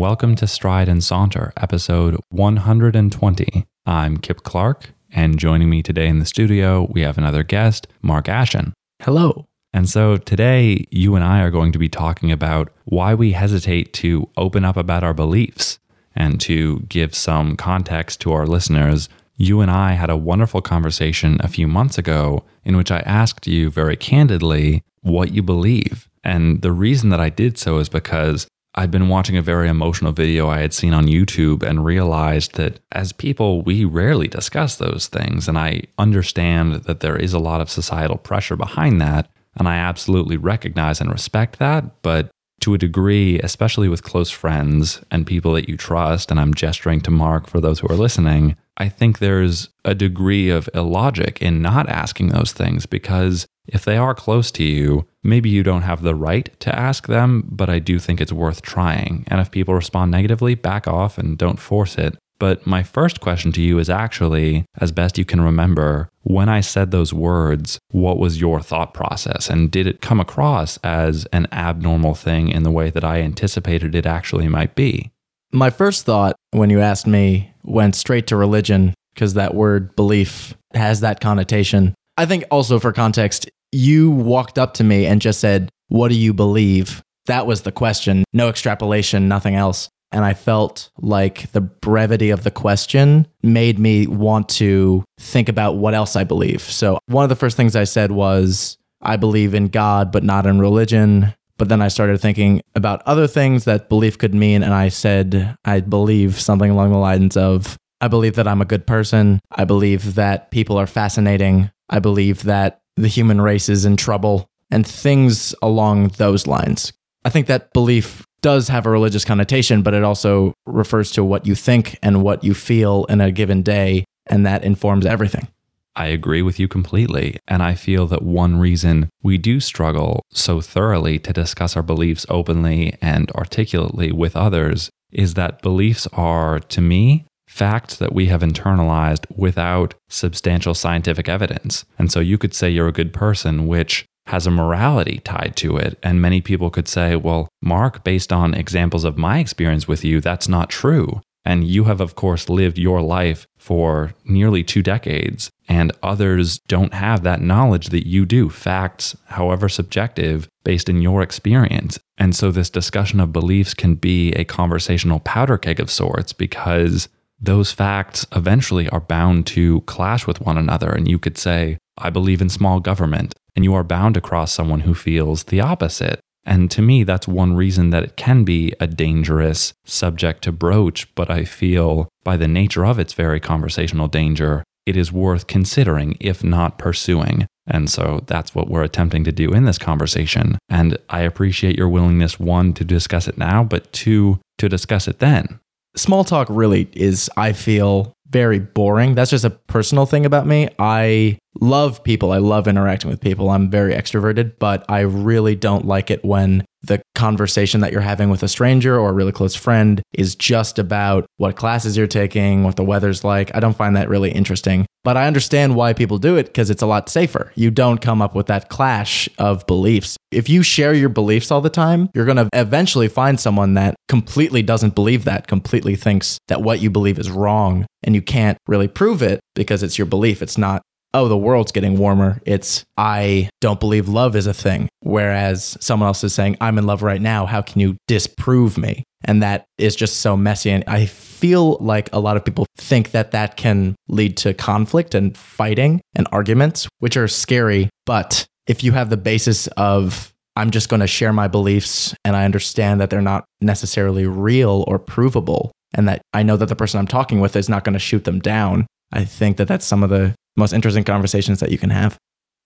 And welcome to Stride and Saunter, episode 120. I'm Kip Clark, and joining me today in the studio, we have another guest, Mark Ashen. Hello. And so today, you and I are going to be talking about why we hesitate to open up about our beliefs. And to give some context to our listeners, you and I had a wonderful conversation a few months ago in which I asked you very candidly what you believe. And the reason that I did so is because I'd been watching a very emotional video I had seen on YouTube and realized that as people, we rarely discuss those things. And I understand that there is a lot of societal pressure behind that. And I absolutely recognize and respect that. But to a degree, especially with close friends and people that you trust, and I'm gesturing to Mark for those who are listening, I think there's a degree of illogic in not asking those things because if they are close to you, maybe you don't have the right to ask them, but I do think it's worth trying. And if people respond negatively, back off and don't force it. But my first question to you is actually, as best you can remember, when I said those words, what was your thought process? And did it come across as an abnormal thing in the way that I anticipated it actually might be? My first thought when you asked me went straight to religion because that word belief has that connotation. I think also for context, you walked up to me and just said, What do you believe? That was the question, no extrapolation, nothing else. And I felt like the brevity of the question made me want to think about what else I believe. So, one of the first things I said was, I believe in God, but not in religion. But then I started thinking about other things that belief could mean. And I said, I believe something along the lines of, I believe that I'm a good person. I believe that people are fascinating. I believe that the human race is in trouble and things along those lines. I think that belief does have a religious connotation, but it also refers to what you think and what you feel in a given day, and that informs everything. I agree with you completely. And I feel that one reason we do struggle so thoroughly to discuss our beliefs openly and articulately with others is that beliefs are, to me, facts that we have internalized without substantial scientific evidence. And so you could say you're a good person, which has a morality tied to it. And many people could say, well, Mark, based on examples of my experience with you, that's not true. And you have, of course, lived your life for nearly two decades, and others don't have that knowledge that you do, facts, however subjective, based in your experience. And so, this discussion of beliefs can be a conversational powder keg of sorts because those facts eventually are bound to clash with one another. And you could say, I believe in small government, and you are bound to cross someone who feels the opposite. And to me, that's one reason that it can be a dangerous subject to broach. But I feel by the nature of its very conversational danger, it is worth considering, if not pursuing. And so that's what we're attempting to do in this conversation. And I appreciate your willingness, one, to discuss it now, but two, to discuss it then. Small talk really is, I feel, very boring. That's just a personal thing about me. I love people. I love interacting with people. I'm very extroverted, but I really don't like it when the conversation that you're having with a stranger or a really close friend is just about what classes you're taking, what the weather's like. I don't find that really interesting. But I understand why people do it because it's a lot safer. You don't come up with that clash of beliefs. If you share your beliefs all the time, you're going to eventually find someone that completely doesn't believe that, completely thinks that what you believe is wrong. And you can't really prove it because it's your belief. It's not oh, the world's getting warmer. It's, I don't believe love is a thing. Whereas someone else is saying, I'm in love right now. How can you disprove me? And that is just so messy. And I feel like a lot of people think that that can lead to conflict and fighting and arguments, which are scary. But if you have the basis of, I'm just going to share my beliefs and I understand that they're not necessarily real or provable, and that I know that the person I'm talking with is not going to shoot them down, I think that that's some of the most interesting conversations that you can have.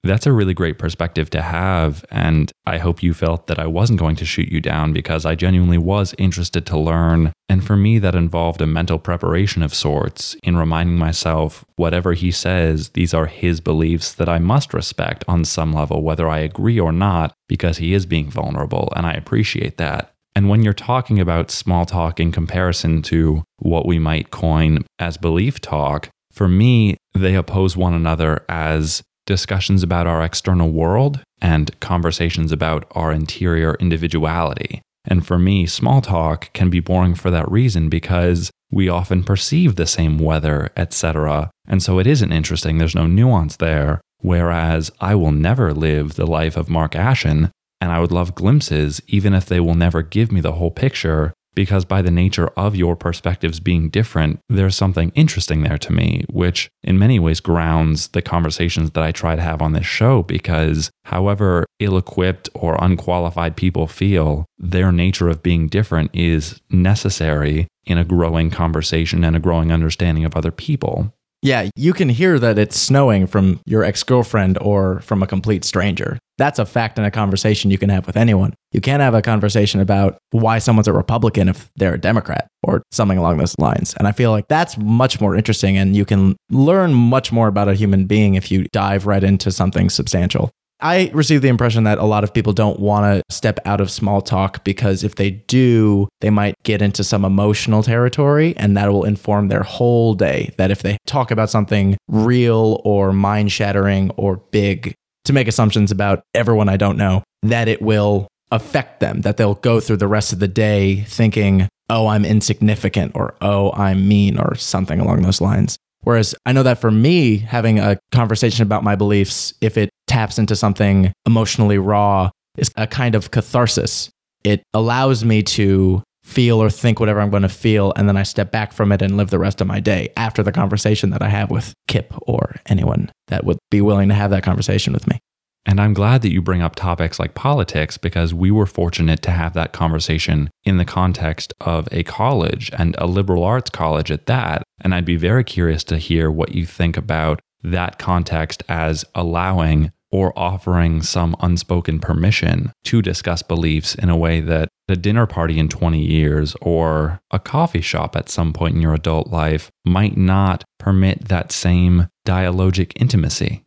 That's a really great perspective to have. And I hope you felt that I wasn't going to shoot you down because I genuinely was interested to learn. And for me, that involved a mental preparation of sorts in reminding myself whatever he says, these are his beliefs that I must respect on some level, whether I agree or not, because he is being vulnerable. And I appreciate that. And when you're talking about small talk in comparison to what we might coin as belief talk, for me, they oppose one another as discussions about our external world and conversations about our interior individuality. And for me, small talk can be boring for that reason because we often perceive the same weather, etc. And so it isn't interesting. There's no nuance there. Whereas I will never live the life of Mark Ashen, and I would love glimpses, even if they will never give me the whole picture, because by the nature of your perspectives being different, there's something interesting there to me, which in many ways grounds the conversations that I try to have on this show. Because however ill equipped or unqualified people feel, their nature of being different is necessary in a growing conversation and a growing understanding of other people. Yeah, you can hear that it's snowing from your ex girlfriend or from a complete stranger. That's a fact in a conversation you can have with anyone. You can't have a conversation about why someone's a Republican if they're a Democrat or something along those lines. And I feel like that's much more interesting and you can learn much more about a human being if you dive right into something substantial. I receive the impression that a lot of people don't want to step out of small talk because if they do, they might get into some emotional territory and that will inform their whole day. That if they talk about something real or mind shattering or big, to make assumptions about everyone I don't know, that it will affect them, that they'll go through the rest of the day thinking, oh, I'm insignificant or oh, I'm mean or something along those lines. Whereas I know that for me, having a conversation about my beliefs, if it taps into something emotionally raw, is a kind of catharsis. It allows me to feel or think whatever I'm going to feel, and then I step back from it and live the rest of my day after the conversation that I have with Kip or anyone that would be willing to have that conversation with me. And I'm glad that you bring up topics like politics because we were fortunate to have that conversation in the context of a college and a liberal arts college at that. And I'd be very curious to hear what you think about that context as allowing or offering some unspoken permission to discuss beliefs in a way that a dinner party in 20 years or a coffee shop at some point in your adult life might not permit that same dialogic intimacy.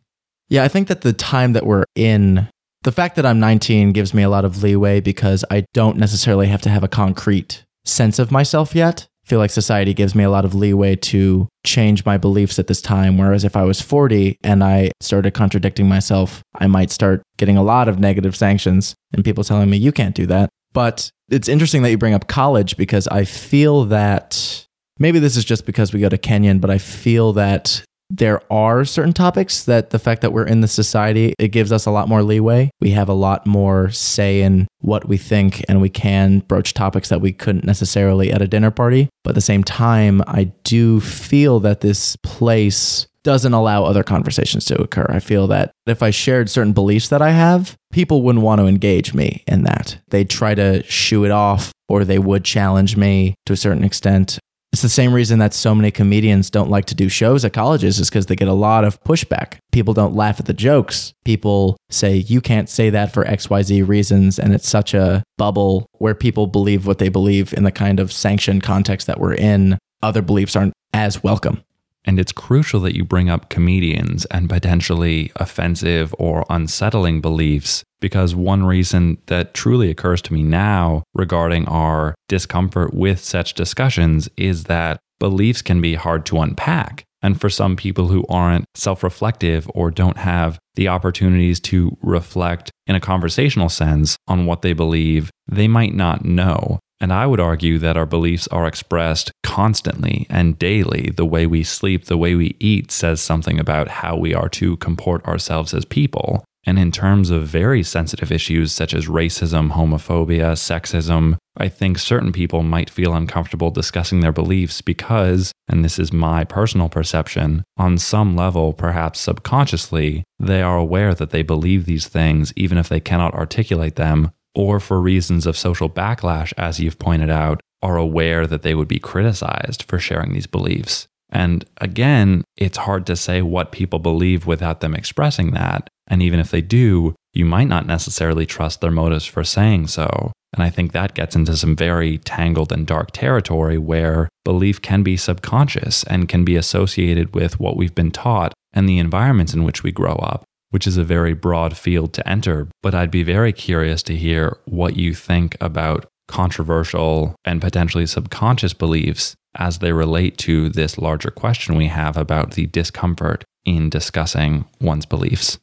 Yeah, I think that the time that we're in, the fact that I'm 19 gives me a lot of leeway because I don't necessarily have to have a concrete sense of myself yet. I feel like society gives me a lot of leeway to change my beliefs at this time. Whereas if I was 40 and I started contradicting myself, I might start getting a lot of negative sanctions and people telling me, you can't do that. But it's interesting that you bring up college because I feel that maybe this is just because we go to Kenyon, but I feel that there are certain topics that the fact that we're in the society it gives us a lot more leeway. We have a lot more say in what we think and we can broach topics that we couldn't necessarily at a dinner party. But at the same time i do feel that this place doesn't allow other conversations to occur. I feel that if i shared certain beliefs that i have people wouldn't want to engage me in that. They'd try to shoo it off or they would challenge me to a certain extent it's the same reason that so many comedians don't like to do shows at colleges is because they get a lot of pushback. People don't laugh at the jokes. People say, you can't say that for XYZ reasons. And it's such a bubble where people believe what they believe in the kind of sanctioned context that we're in. Other beliefs aren't as welcome. And it's crucial that you bring up comedians and potentially offensive or unsettling beliefs because one reason that truly occurs to me now regarding our discomfort with such discussions is that beliefs can be hard to unpack. And for some people who aren't self reflective or don't have the opportunities to reflect in a conversational sense on what they believe, they might not know. And I would argue that our beliefs are expressed constantly and daily. The way we sleep, the way we eat says something about how we are to comport ourselves as people. And in terms of very sensitive issues such as racism, homophobia, sexism, I think certain people might feel uncomfortable discussing their beliefs because, and this is my personal perception, on some level, perhaps subconsciously, they are aware that they believe these things even if they cannot articulate them or for reasons of social backlash, as you've pointed out, are aware that they would be criticized for sharing these beliefs. And again, it's hard to say what people believe without them expressing that. And even if they do, you might not necessarily trust their motives for saying so. And I think that gets into some very tangled and dark territory where belief can be subconscious and can be associated with what we've been taught and the environments in which we grow up which is a very broad field to enter. But I'd be very curious to hear what you think about controversial and potentially subconscious beliefs as they relate to this larger question we have about the discomfort in discussing one's beliefs.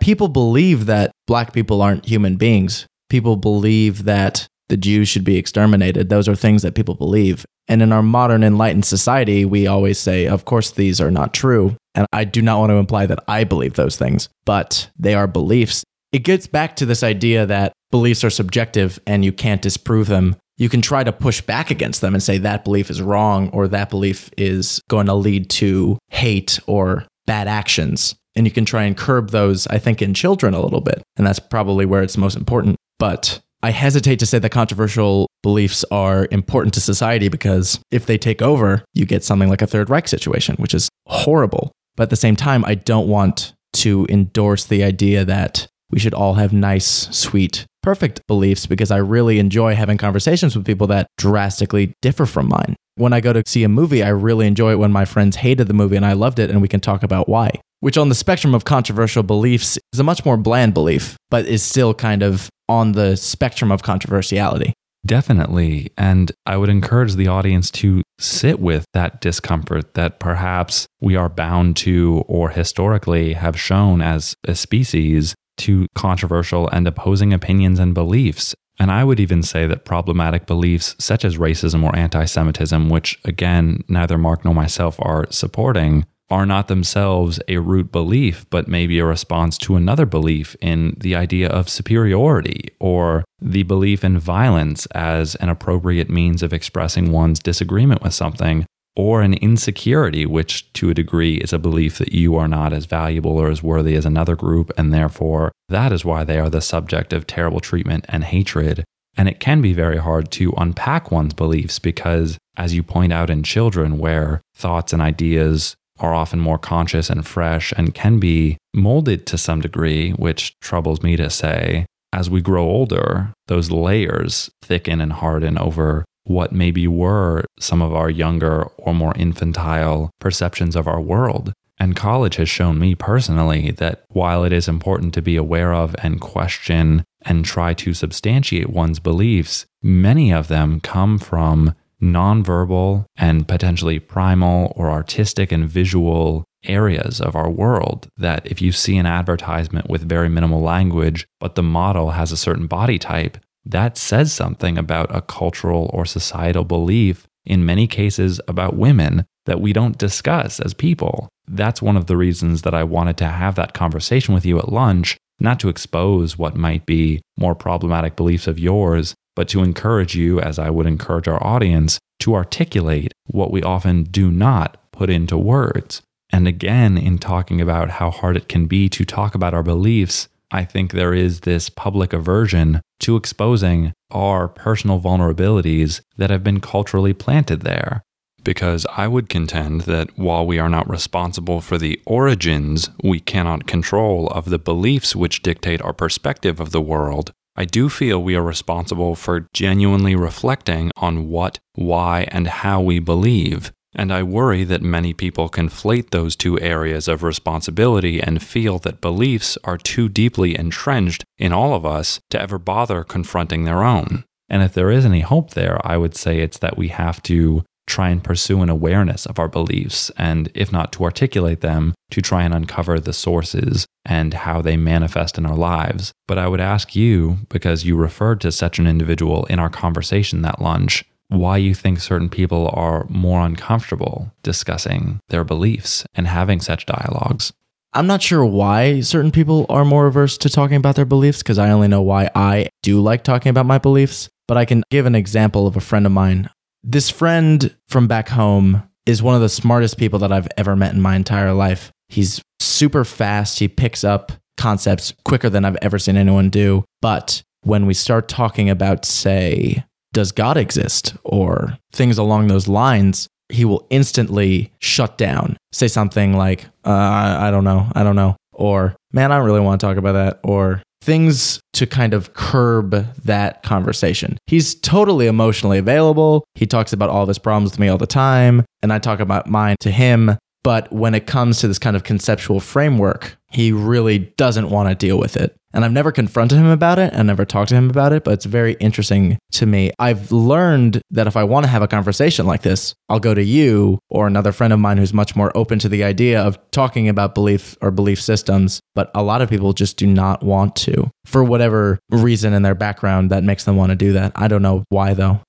People believe that black people aren't human beings. People believe that the Jews should be exterminated. Those are things that people believe. And in our modern enlightened society, we always say, of course, these are not true. And I do not want to imply that I believe those things, but they are beliefs. It gets back to this idea that beliefs are subjective and you can't disprove them. You can try to push back against them and say that belief is wrong or that belief is going to lead to hate or bad actions. And you can try and curb those, I think, in children a little bit. And that's probably where it's most important. But I hesitate to say that controversial beliefs are important to society because if they take over, you get something like a Third Reich situation, which is horrible. But at the same time, I don't want to endorse the idea that we should all have nice, sweet, perfect beliefs because I really enjoy having conversations with people that drastically differ from mine. When I go to see a movie, I really enjoy it when my friends hated the movie and I loved it and we can talk about why. Which, on the spectrum of controversial beliefs, is a much more bland belief, but is still kind of on the spectrum of controversiality. Definitely. And I would encourage the audience to sit with that discomfort that perhaps we are bound to or historically have shown as a species to controversial and opposing opinions and beliefs. And I would even say that problematic beliefs such as racism or anti Semitism, which again, neither Mark nor myself are supporting, are not themselves a root belief, but maybe a response to another belief in the idea of superiority or the belief in violence as an appropriate means of expressing one's disagreement with something or an insecurity, which to a degree is a belief that you are not as valuable or as worthy as another group, and therefore that is why they are the subject of terrible treatment and hatred. And it can be very hard to unpack one's beliefs because, as you point out in children, where thoughts and ideas are often more conscious and fresh and can be molded to some degree, which troubles me to say, as we grow older, those layers thicken and harden over what maybe were some of our younger or more infantile perceptions of our world. And college has shown me personally that while it is important to be aware of and question and try to substantiate one's beliefs, many of them come from nonverbal and potentially primal or artistic and visual areas of our world that if you see an advertisement with very minimal language, but the model has a certain body type, that says something about a cultural or societal belief, in many cases about women, that we don't discuss as people. That's one of the reasons that I wanted to have that conversation with you at lunch, not to expose what might be more problematic beliefs of yours, but to encourage you, as I would encourage our audience, to articulate what we often do not put into words. And again, in talking about how hard it can be to talk about our beliefs, I think there is this public aversion to exposing our personal vulnerabilities that have been culturally planted there. Because I would contend that while we are not responsible for the origins we cannot control of the beliefs which dictate our perspective of the world, I do feel we are responsible for genuinely reflecting on what, why, and how we believe, and I worry that many people conflate those two areas of responsibility and feel that beliefs are too deeply entrenched in all of us to ever bother confronting their own. And if there is any hope there, I would say it's that we have to try and pursue an awareness of our beliefs, and if not to articulate them, to try and uncover the sources and how they manifest in our lives. But I would ask you, because you referred to such an individual in our conversation that lunch, why you think certain people are more uncomfortable discussing their beliefs and having such dialogues. I'm not sure why certain people are more averse to talking about their beliefs because I only know why I do like talking about my beliefs. But I can give an example of a friend of mine. This friend from back home is one of the smartest people that I've ever met in my entire life. He's super fast, he picks up concepts quicker than I've ever seen anyone do. But when we start talking about, say, does God exist? Or things along those lines, he will instantly shut down, say something like, uh, I don't know, I don't know, or man, I don't really want to talk about that, or things to kind of curb that conversation. He's totally emotionally available. He talks about all of his problems with me all the time, and I talk about mine to him. But when it comes to this kind of conceptual framework, he really doesn't want to deal with it. And I've never confronted him about it and never talked to him about it, but it's very interesting to me. I've learned that if I want to have a conversation like this, I'll go to you or another friend of mine who's much more open to the idea of talking about belief or belief systems. But a lot of people just do not want to for whatever reason in their background that makes them want to do that. I don't know why though.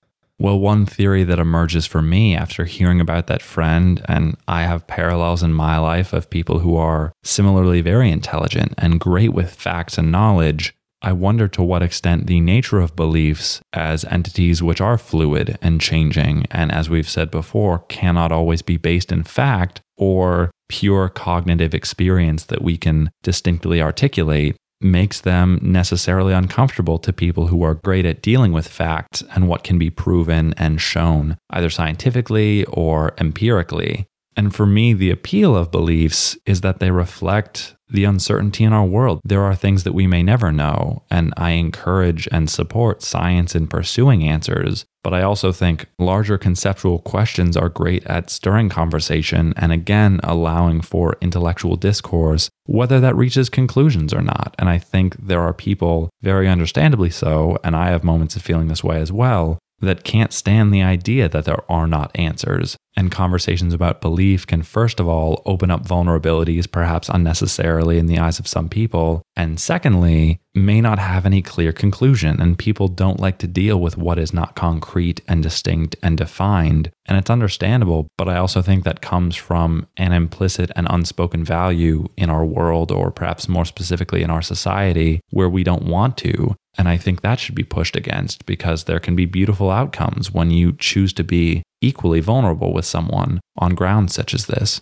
Well, one theory that emerges for me after hearing about that friend, and I have parallels in my life of people who are similarly very intelligent and great with facts and knowledge. I wonder to what extent the nature of beliefs as entities which are fluid and changing, and as we've said before, cannot always be based in fact or pure cognitive experience that we can distinctly articulate, makes them necessarily uncomfortable to people who are great at dealing with facts and what can be proven and shown, either scientifically or empirically. And for me, the appeal of beliefs is that they reflect the uncertainty in our world. There are things that we may never know, and I encourage and support science in pursuing answers. But I also think larger conceptual questions are great at stirring conversation and again allowing for intellectual discourse, whether that reaches conclusions or not. And I think there are people, very understandably so, and I have moments of feeling this way as well, that can't stand the idea that there are not answers. And conversations about belief can, first of all, open up vulnerabilities, perhaps unnecessarily in the eyes of some people. And secondly, may not have any clear conclusion. And people don't like to deal with what is not concrete and distinct and defined. And it's understandable, but I also think that comes from an implicit and unspoken value in our world, or perhaps more specifically in our society, where we don't want to. And I think that should be pushed against because there can be beautiful outcomes when you choose to be equally vulnerable with someone on grounds such as this.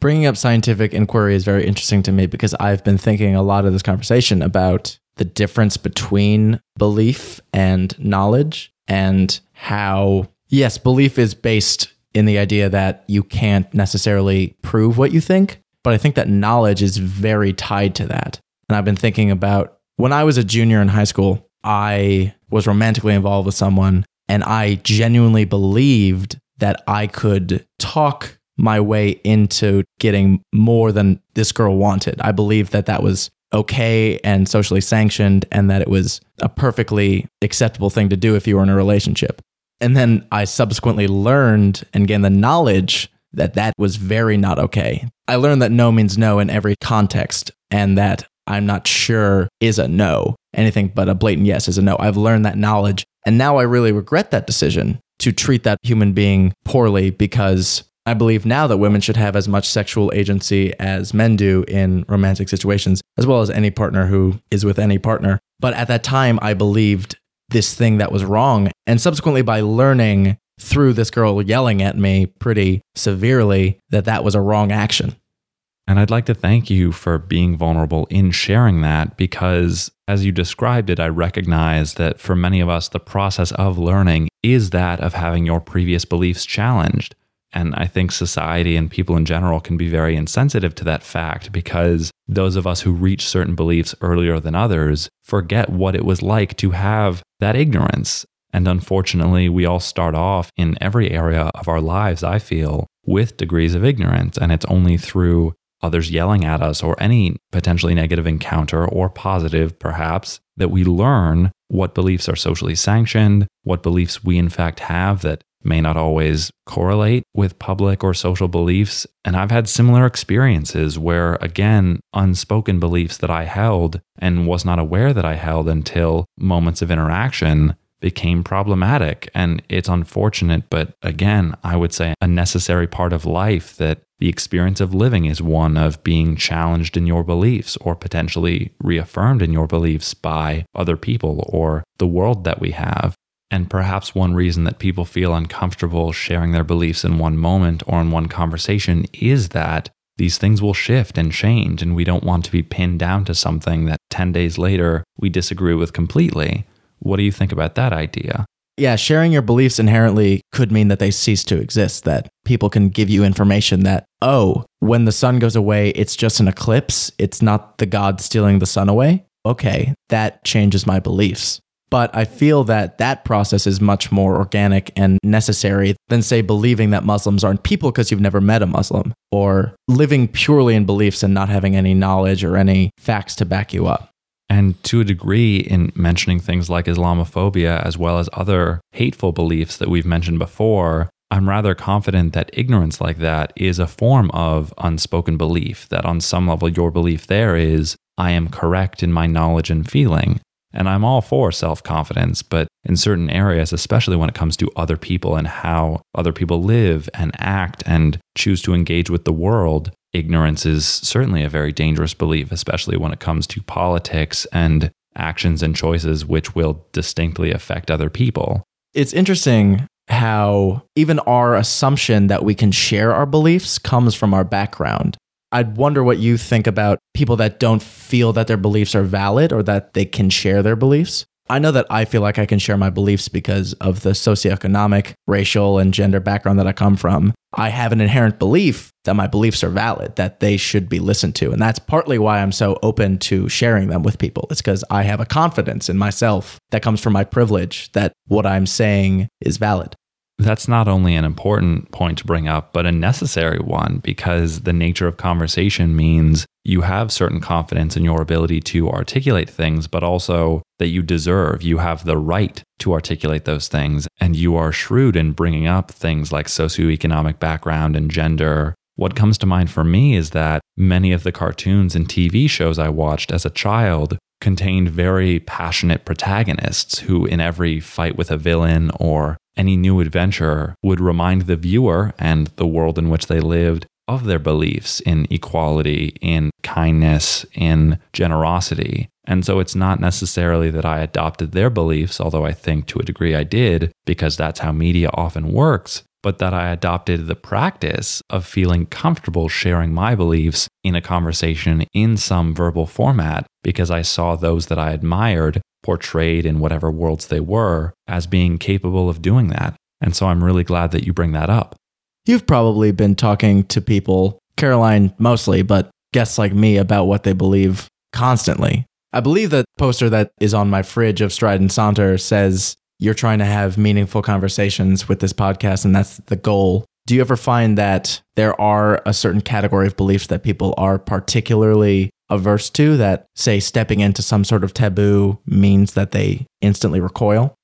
Bringing up scientific inquiry is very interesting to me because I've been thinking a lot of this conversation about the difference between belief and knowledge and how, yes, belief is based in the idea that you can't necessarily prove what you think, but I think that knowledge is very tied to that. And I've been thinking about when I was a junior in high school, I was romantically involved with someone and I genuinely believed that I could talk my way into getting more than this girl wanted. I believed that that was okay and socially sanctioned and that it was a perfectly acceptable thing to do if you were in a relationship. And then I subsequently learned and gained the knowledge that that was very not okay. I learned that no means no in every context and that I'm not sure is a no. Anything but a blatant yes is a no. I've learned that knowledge. And now I really regret that decision to treat that human being poorly because I believe now that women should have as much sexual agency as men do in romantic situations, as well as any partner who is with any partner. But at that time, I believed this thing that was wrong. And subsequently, by learning through this girl yelling at me pretty severely that that was a wrong action. And I'd like to thank you for being vulnerable in sharing that because, as you described it, I recognize that for many of us, the process of learning is that of having your previous beliefs challenged. And I think society and people in general can be very insensitive to that fact because those of us who reach certain beliefs earlier than others forget what it was like to have that ignorance. And unfortunately, we all start off in every area of our lives, I feel, with degrees of ignorance. And it's only through others yelling at us, or any potentially negative encounter, or positive perhaps, that we learn what beliefs are socially sanctioned, what beliefs we in fact have that may not always correlate with public or social beliefs. And I've had similar experiences where, again, unspoken beliefs that I held and was not aware that I held until moments of interaction became problematic. And it's unfortunate, but again, I would say a necessary part of life that the experience of living is one of being challenged in your beliefs or potentially reaffirmed in your beliefs by other people or the world that we have. And perhaps one reason that people feel uncomfortable sharing their beliefs in one moment or in one conversation is that these things will shift and change, and we don't want to be pinned down to something that 10 days later we disagree with completely. What do you think about that idea? Yeah, sharing your beliefs inherently could mean that they cease to exist, that people can give you information that, oh, when the sun goes away, it's just an eclipse. It's not the god stealing the sun away. Okay, that changes my beliefs. But I feel that that process is much more organic and necessary than, say, believing that Muslims aren't people because you've never met a Muslim, or living purely in beliefs and not having any knowledge or any facts to back you up. And to a degree, in mentioning things like Islamophobia, as well as other hateful beliefs that we've mentioned before, I'm rather confident that ignorance like that is a form of unspoken belief, that on some level, your belief there is, I am correct in my knowledge and feeling. And I'm all for self confidence, but in certain areas, especially when it comes to other people and how other people live and act and choose to engage with the world, ignorance is certainly a very dangerous belief, especially when it comes to politics and actions and choices which will distinctly affect other people. It's interesting how even our assumption that we can share our beliefs comes from our background. I'd wonder what you think about people that don't feel that their beliefs are valid or that they can share their beliefs. I know that I feel like I can share my beliefs because of the socioeconomic, racial, and gender background that I come from. I have an inherent belief that my beliefs are valid, that they should be listened to. And that's partly why I'm so open to sharing them with people. It's because I have a confidence in myself that comes from my privilege that what I'm saying is valid. That's not only an important point to bring up, but a necessary one because the nature of conversation means you have certain confidence in your ability to articulate things, but also that you deserve, you have the right to articulate those things. And you are shrewd in bringing up things like socioeconomic background and gender. What comes to mind for me is that many of the cartoons and TV shows I watched as a child contained very passionate protagonists who, in every fight with a villain or any new adventure would remind the viewer and the world in which they lived of their beliefs in equality, in kindness, in generosity. And so it's not necessarily that I adopted their beliefs, although I think to a degree I did, because that's how media often works, but that I adopted the practice of feeling comfortable sharing my beliefs in a conversation in some verbal format because I saw those that I admired portrayed in whatever worlds they were as being capable of doing that. And so I'm really glad that you bring that up. You've probably been talking to people, Caroline mostly, but guests like me about what they believe constantly. I believe that poster that is on my fridge of Stride and Saunter says you're trying to have meaningful conversations with this podcast, and that's the goal. Do you ever find that there are a certain category of beliefs that people are particularly averse to that, say, stepping into some sort of taboo means that they instantly recoil?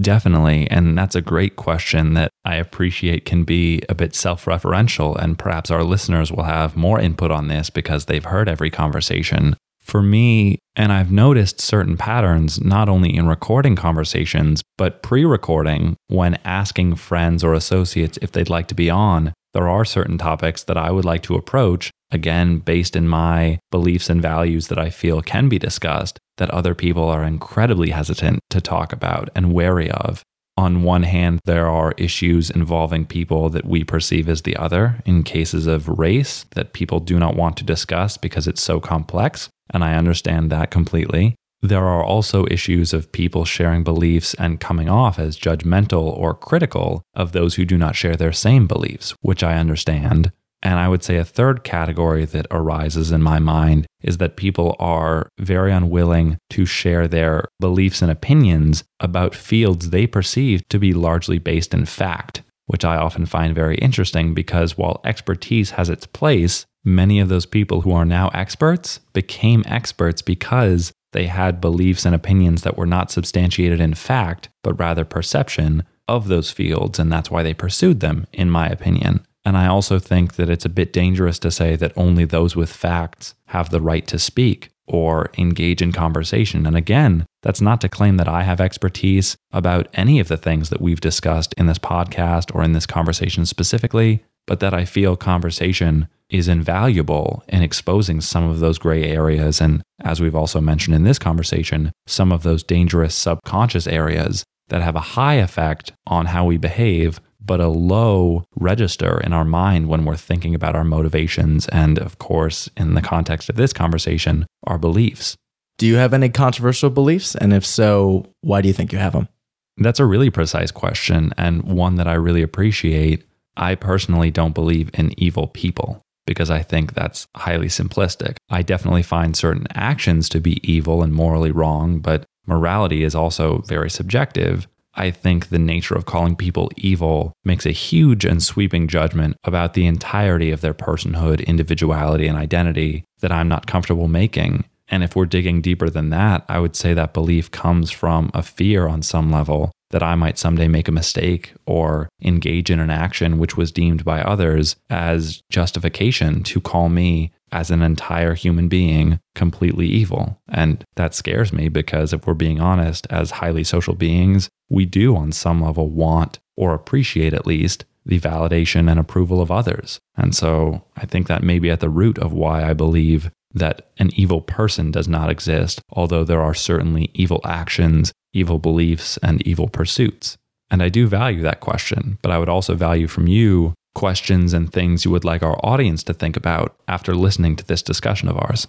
Definitely. And that's a great question that I appreciate can be a bit self referential. And perhaps our listeners will have more input on this because they've heard every conversation. For me, and I've noticed certain patterns not only in recording conversations, but pre recording when asking friends or associates if they'd like to be on. There are certain topics that I would like to approach again, based in my beliefs and values that I feel can be discussed, that other people are incredibly hesitant to talk about and wary of. On one hand, there are issues involving people that we perceive as the other in cases of race that people do not want to discuss because it's so complex, and I understand that completely. There are also issues of people sharing beliefs and coming off as judgmental or critical of those who do not share their same beliefs, which I understand. And I would say a third category that arises in my mind is that people are very unwilling to share their beliefs and opinions about fields they perceive to be largely based in fact, which I often find very interesting because while expertise has its place, many of those people who are now experts became experts because they had beliefs and opinions that were not substantiated in fact, but rather perception of those fields. And that's why they pursued them, in my opinion. And I also think that it's a bit dangerous to say that only those with facts have the right to speak or engage in conversation. And again, that's not to claim that I have expertise about any of the things that we've discussed in this podcast or in this conversation specifically, but that I feel conversation is invaluable in exposing some of those gray areas. And as we've also mentioned in this conversation, some of those dangerous subconscious areas that have a high effect on how we behave but a low register in our mind when we're thinking about our motivations and, of course, in the context of this conversation, our beliefs. Do you have any controversial beliefs? And if so, why do you think you have them? That's a really precise question and one that I really appreciate. I personally don't believe in evil people because I think that's highly simplistic. I definitely find certain actions to be evil and morally wrong, but morality is also very subjective. I think the nature of calling people evil makes a huge and sweeping judgment about the entirety of their personhood, individuality, and identity that I'm not comfortable making. And if we're digging deeper than that, I would say that belief comes from a fear on some level that I might someday make a mistake or engage in an action which was deemed by others as justification to call me as an entire human being completely evil. And that scares me because if we're being honest, as highly social beings, we do on some level want or appreciate at least the validation and approval of others. And so I think that may be at the root of why I believe that an evil person does not exist, although there are certainly evil actions, evil beliefs, and evil pursuits. And I do value that question, but I would also value from you questions and things you would like our audience to think about after listening to this discussion of ours.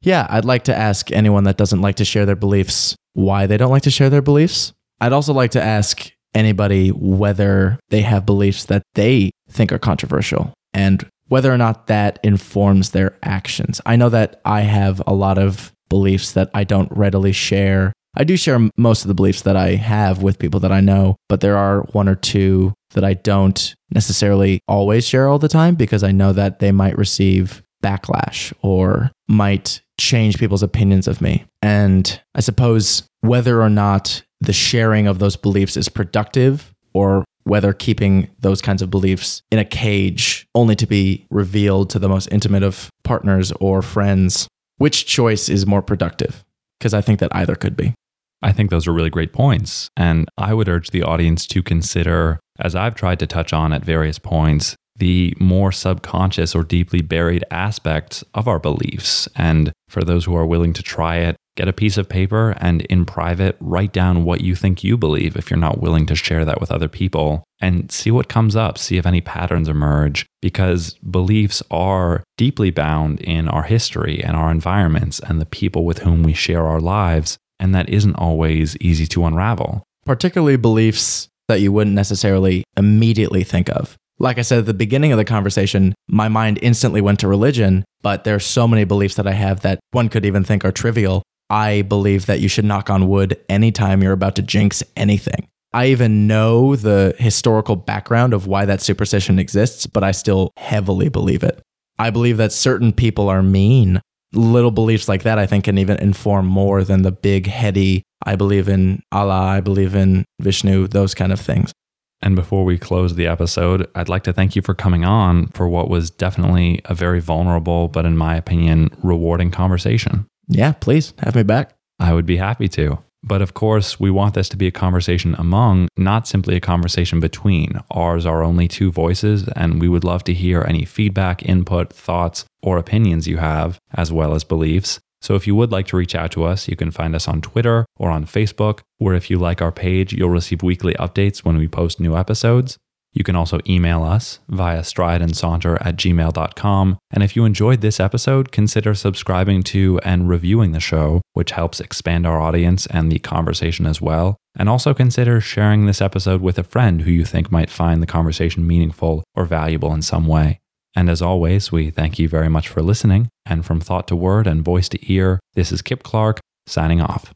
Yeah, I'd like to ask anyone that doesn't like to share their beliefs why they don't like to share their beliefs. I'd also like to ask anybody whether they have beliefs that they think are controversial and whether or not that informs their actions. I know that I have a lot of beliefs that I don't readily share. I do share most of the beliefs that I have with people that I know, but there are one or two that I don't necessarily always share all the time because I know that they might receive backlash or might change people's opinions of me. And I suppose whether or not the sharing of those beliefs is productive or whether keeping those kinds of beliefs in a cage only to be revealed to the most intimate of partners or friends, which choice is more productive? Because I think that either could be. I think those are really great points. And I would urge the audience to consider, as I've tried to touch on at various points, the more subconscious or deeply buried aspects of our beliefs. And for those who are willing to try it, get a piece of paper and in private write down what you think you believe if you're not willing to share that with other people and see what comes up, see if any patterns emerge, because beliefs are deeply bound in our history and our environments and the people with whom we share our lives. And that isn't always easy to unravel. Particularly beliefs that you wouldn't necessarily immediately think of. Like I said at the beginning of the conversation, my mind instantly went to religion, but there are so many beliefs that I have that one could even think are trivial I believe that you should knock on wood anytime you're about to jinx anything. I even know the historical background of why that superstition exists, but I still heavily believe it. I believe that certain people are mean. Little beliefs like that, I think, can even inform more than the big, heady, I believe in Allah, I believe in Vishnu, those kind of things. And before we close the episode, I'd like to thank you for coming on for what was definitely a very vulnerable, but in my opinion, rewarding conversation. Yeah, please have me back. I would be happy to. But of course, we want this to be a conversation among, not simply a conversation between. Ours are only two voices, and we would love to hear any feedback, input, thoughts, or opinions you have, as well as beliefs. So if you would like to reach out to us, you can find us on Twitter or on Facebook, where if you like our page, you'll receive weekly updates when we post new episodes. You can also email us via strideandsaunter at gmail.com. And if you enjoyed this episode, consider subscribing to and reviewing the show, which helps expand our audience and the conversation as well. And also consider sharing this episode with a friend who you think might find the conversation meaningful or valuable in some way. And as always, we thank you very much for listening. And from thought to word and voice to ear, this is Kip Clark signing off.